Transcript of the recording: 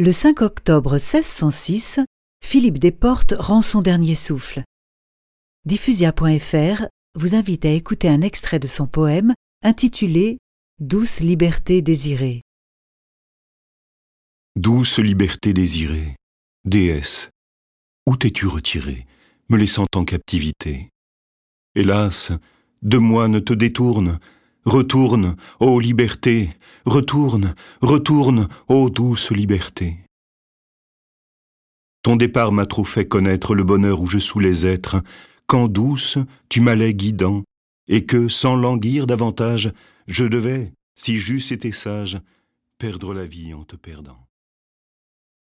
Le 5 octobre 1606, Philippe Desportes rend son dernier souffle. Diffusia.fr vous invite à écouter un extrait de son poème intitulé Douce liberté désirée. Douce liberté désirée, déesse, où t'es-tu retirée, me laissant en captivité? Hélas, de moi ne te détourne, Retourne, ô liberté, retourne, retourne, ô douce liberté. Ton départ m'a trop fait connaître le bonheur où je les êtres, quand douce tu m'allais guidant, et que, sans languir davantage, je devais, si j'eusse été sage, perdre la vie en te perdant.